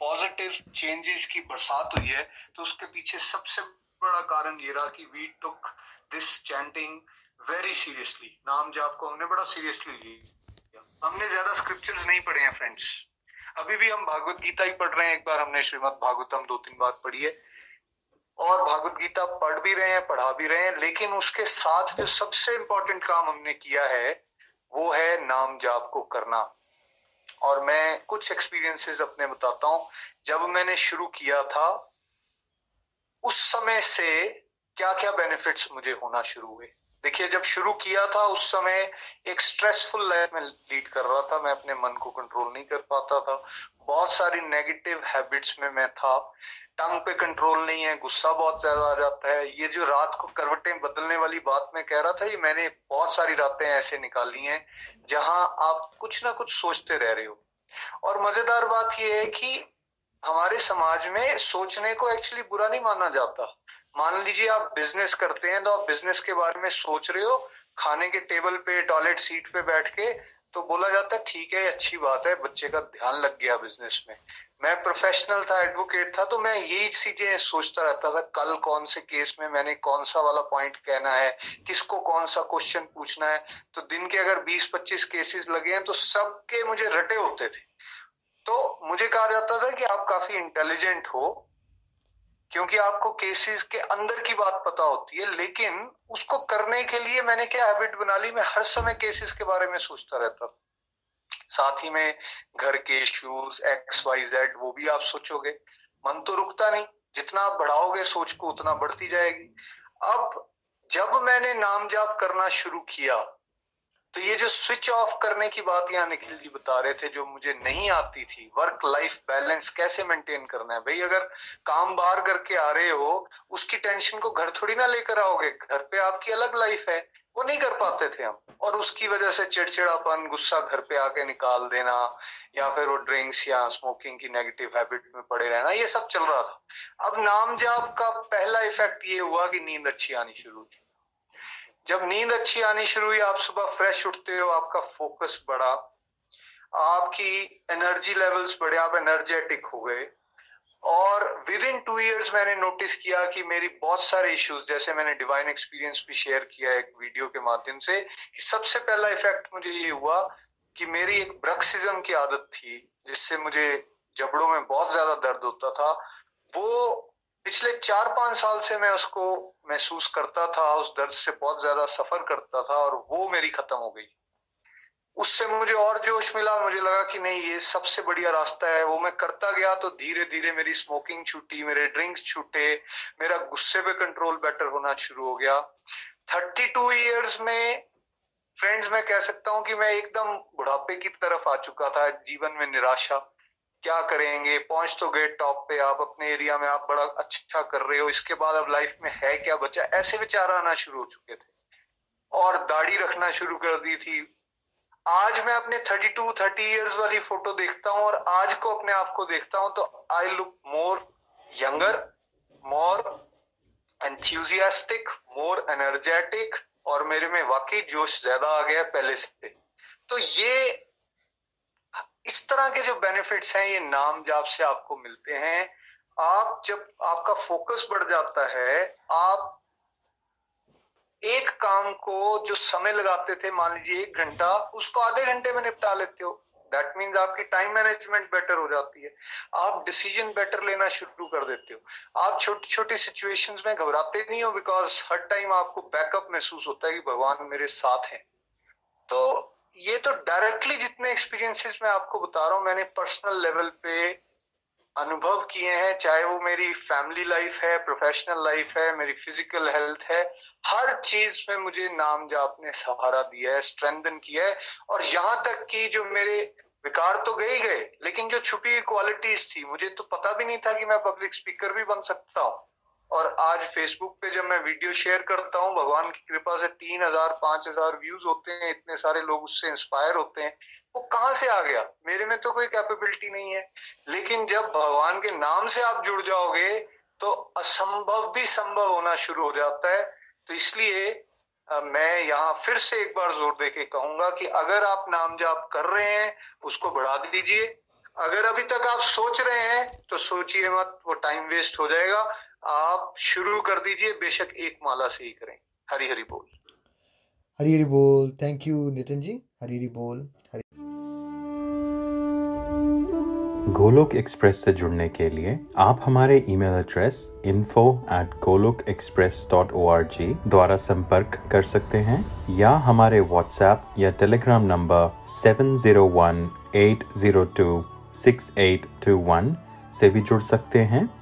पॉजिटिव चेंजेस की बरसात हुई है तो उसके पीछे सबसे बड़ा कारण ये रहा कि we took this chanting very seriously नाम जाप को हमने बड़ा सीरियसली लिया। हमने ज़्यादा स्क्रिप्चर्स नहीं पढ़े हैं फ्रेंड्स अभी भी हम भागवत गीता ही पढ़ रहे हैं। एक बार हमने श्रीमद भागवतम दो तीन बार पढ़ी है। और भागवत गीता पढ़ भी रहे हैं, पढ़ा भी रहे हैं, लेकिन उसके साथ जो सबसे इंपॉर्टेंट काम हमने किया है वो है नाम जाप को करना। और मैं कुछ एक्सपीरियंसेस अपने बताता हूँ। जब मैंने शुरू किया था, उस समय से क्या क्या बेनिफिट्स मुझे होना शुरू हुए। देखिए, जब शुरू किया था, उस समय एक स्ट्रेसफुल लाइफ में लीड कर रहा था। मैं अपने मन को कंट्रोल नहीं कर पाता था। बहुत सारी नेगेटिव हैबिट्स में मैं था। टंग पे कंट्रोल नहीं है, गुस्सा बहुत ज़्यादा आ जाता है। ये जो रात को करवटें बदलने वाली बात मैं कह रहा था, ये मैंने बहुत सारी रातें ऐसे निकाली हैं, जहाँ आप कुछ ना कुछ सोचते रह रहे हो। और मज़ेदार बात यह है कि हमारे समाज में सोचने को एक्चुअली बुरा नहीं माना जाता। मान लीजिए आप बिज़नेस करते हैं तो आप बिज़नेस के बारे में सोच रहे हो, खाने के टेबल पे टॉयलेट सीट पे बैठ के तो बोला जाता है, ठीक है अच्छी बात है, बच्चे का ध्यान लग गया बिज़नेस में। मैं प्रोफेशनल था एडवोकेट था तो मैं यही चीज़ें सोचता रहता था, कल कौन से केस में मैंने कौन सा वाला पॉइंट कहना है, किसको कौन सा क्वेश्चन पूछना है। तो दिन के अगर 20-25 केसेस लगे हैं तो सबके मुझे रटे होते थे। तो मुझे कहा जाता था कि आप काफ़ी इंटेलिजेंट हो क्योंकि आपको केसेस के अंदर की बात पता होती है, लेकिन उसको करने के लिए मैंने क्या हैबिट बना ली? मैं हर समय केसेस के बारे में सोचता रहता साथ ही में घर के इश्यूज़ एक्स वाई जेड वो भी आप सोचोगे। मन तो रुकता नहीं। जितना आप बढ़ाओगे, सोच को उतना बढ़ती जाएगी। अब जब मैंने नाम जाप करना शुरू किया तो ये जो स्विच ऑफ़ करने की बात यहाँ निखिल जी बता रहे थे, जो मुझे नहीं आती थी वर्क लाइफ बैलेंस कैसे मेंटेन करना है? भाई, अगर काम बाहर करके आ रहे हो, उसकी टेंशन को घर थोड़ी ना लेकर आओगे? घर पे आपकी अलग लाइफ है। वो नहीं कर पाते थे हम। और उसकी वजह से चिड़चिड़ापन, गुस्सा घर पे आके निकाल देना, या फिर वो ड्रिंक्स या स्मोकिंग की नेगेटिव हैबिट में पड़े रहना, ये सब चल रहा था। अब नाम जाप का पहला इफ़ेक्ट ये हुआ कि नींद अच्छी आनी शुरू हुई। जब नींद अच्छी आनी शुरू हुई, आप सुबह फ्रेश उठते हो, आपका फोकस बढ़ा, आपकी एनर्जी लेवल्स बढ़े, आप एनर्जेटिक हो गए। और विद इन टू ईयर्स मैंने नोटिस किया कि मेरी बहुत सारे इश्यूज़ जैसे मैंने डिवाइन एक्सपीरियंस भी शेयर किया एक वीडियो के माध्यम से सबसे पहला इफ़ेक्ट मुझे ये हुआ कि मेरी एक ब्रक्सिज्म की आदत थी, जिससे मुझे जबड़ों में बहुत ज़्यादा दर्द होता था। वो पिछले चार पाँच साल से मैं उसको महसूस करता था, उस दर्द से बहुत ज़्यादा सफ़र करता था और वो मेरी खत्म हो गई। उससे मुझे और जोश मिला, मुझे लगा कि नहीं, ये सबसे बढ़िया रास्ता है। वो मैं करता गया तो धीरे धीरे मेरी स्मोकिंग छूटी, मेरे ड्रिंक्स छूटे, मेरा गुस्से पे कंट्रोल बेटर होना शुरू हो गया। थर्टी टू ईयर्स में फ्रेंड्स मैं कह सकता हूँ कि मैं एकदम बुढ़ापे की तरफ़ आ चुका था, जीवन में निराशा। क्या करेंगे? पहुँच तो गए टॉप पे, आप अपने एरिया में आप बड़ा अच्छा कर रहे हो, इसके बाद अब लाइफ में है क्या बच्चा? ऐसे विचार आना शुरू हो चुके थे। और दाढ़ी रखना शुरू कर दी थी। आज मैं अपने 32 30 इयर्स वाली फ़ोटो देखता हूँ और आज को अपने आप को देखता हूँ तो I look more younger more enthusiastic more energetic और मेरे में वाकई जोश ज़्यादा आ गया पहले से। तो ये इस तरह के जो बेनिफिट्स हैं, ये नाम जाप से आपको मिलते हैं। आप जब आपका फोकस बढ़ जाता है, आप एक काम को जो समय लगाते थे, मान लीजिए एक घंटा, उसको आधे घंटे में निपटा लेते हो। दैट मीन्स आपकी टाइम मैनेजमेंट बेटर हो जाती है। आप डिसीज़न बेटर लेना शुरू कर देते हो। आप छोटी छोटी सिचुएशंस में घबराते नहीं हो बिकॉज़ हर टाइम आपको बैकअप महसूस होता है कि भगवान मेरे साथ हैं। तो ये तो डायरेक्टली जितने एक्सपीरियंसेस मैं आपको बता रहा हूँ, मैंने पर्सनल लेवल पे अनुभव किए हैं, चाहे वो मेरी फैमिली लाइफ है प्रोफेशनल लाइफ है, मेरी फ़िज़िकल हेल्थ है, हर चीज़ में मुझे नाम जाप ने सहारा दिया है स्ट्रेंथन किया है। और यहाँ तक कि जो मेरे विकार तो गए गए, लेकिन जो छुपी क्वालिटीज थी, मुझे तो पता भी नहीं था कि मैं पब्लिक स्पीकर भी बन सकता हूँ। और आज फेसबुक पे जब मैं वीडियो शेयर करता हूँ, भगवान की कृपा से तीन हज़ार, पाँच हज़ार व्यूज़ होते हैं, इतने सारे लोग उससे इंस्पायर होते हैं। वो कहाँ से आ गया? मेरे में तो कोई कैपेबिलिटी नहीं है। लेकिन जब भगवान के नाम से आप जुड़ जाओगे तो असंभव भी संभव होना शुरू हो जाता है। तो इसलिए मैं यहाँ फिर से एक बार ज़ोर दे के कहूँगा कि अगर आप नाम जाप कर रहे हैं, उसको बढ़ा दीजिए। अगर अभी तक आप सोच रहे हैं तो सोचिए मत, वो टाइम वेस्ट हो जाएगा। आप शुरू कर दीजिए बेशक एक माला से ही करें। हरी हरी बोल। हरी हरी बोल। Thank you Nitin ji. हरी हरी बोल। हरी गोलोक एक्सप्रेस से जुड़ने के लिए आप हमारे email address info at Golok express dot O R G द्वारा संपर्क कर सकते हैं या हमारे व्हाट्सएप या Telegram number seven zero one eight zero two six eight two one से भी जुड़ सकते हैं।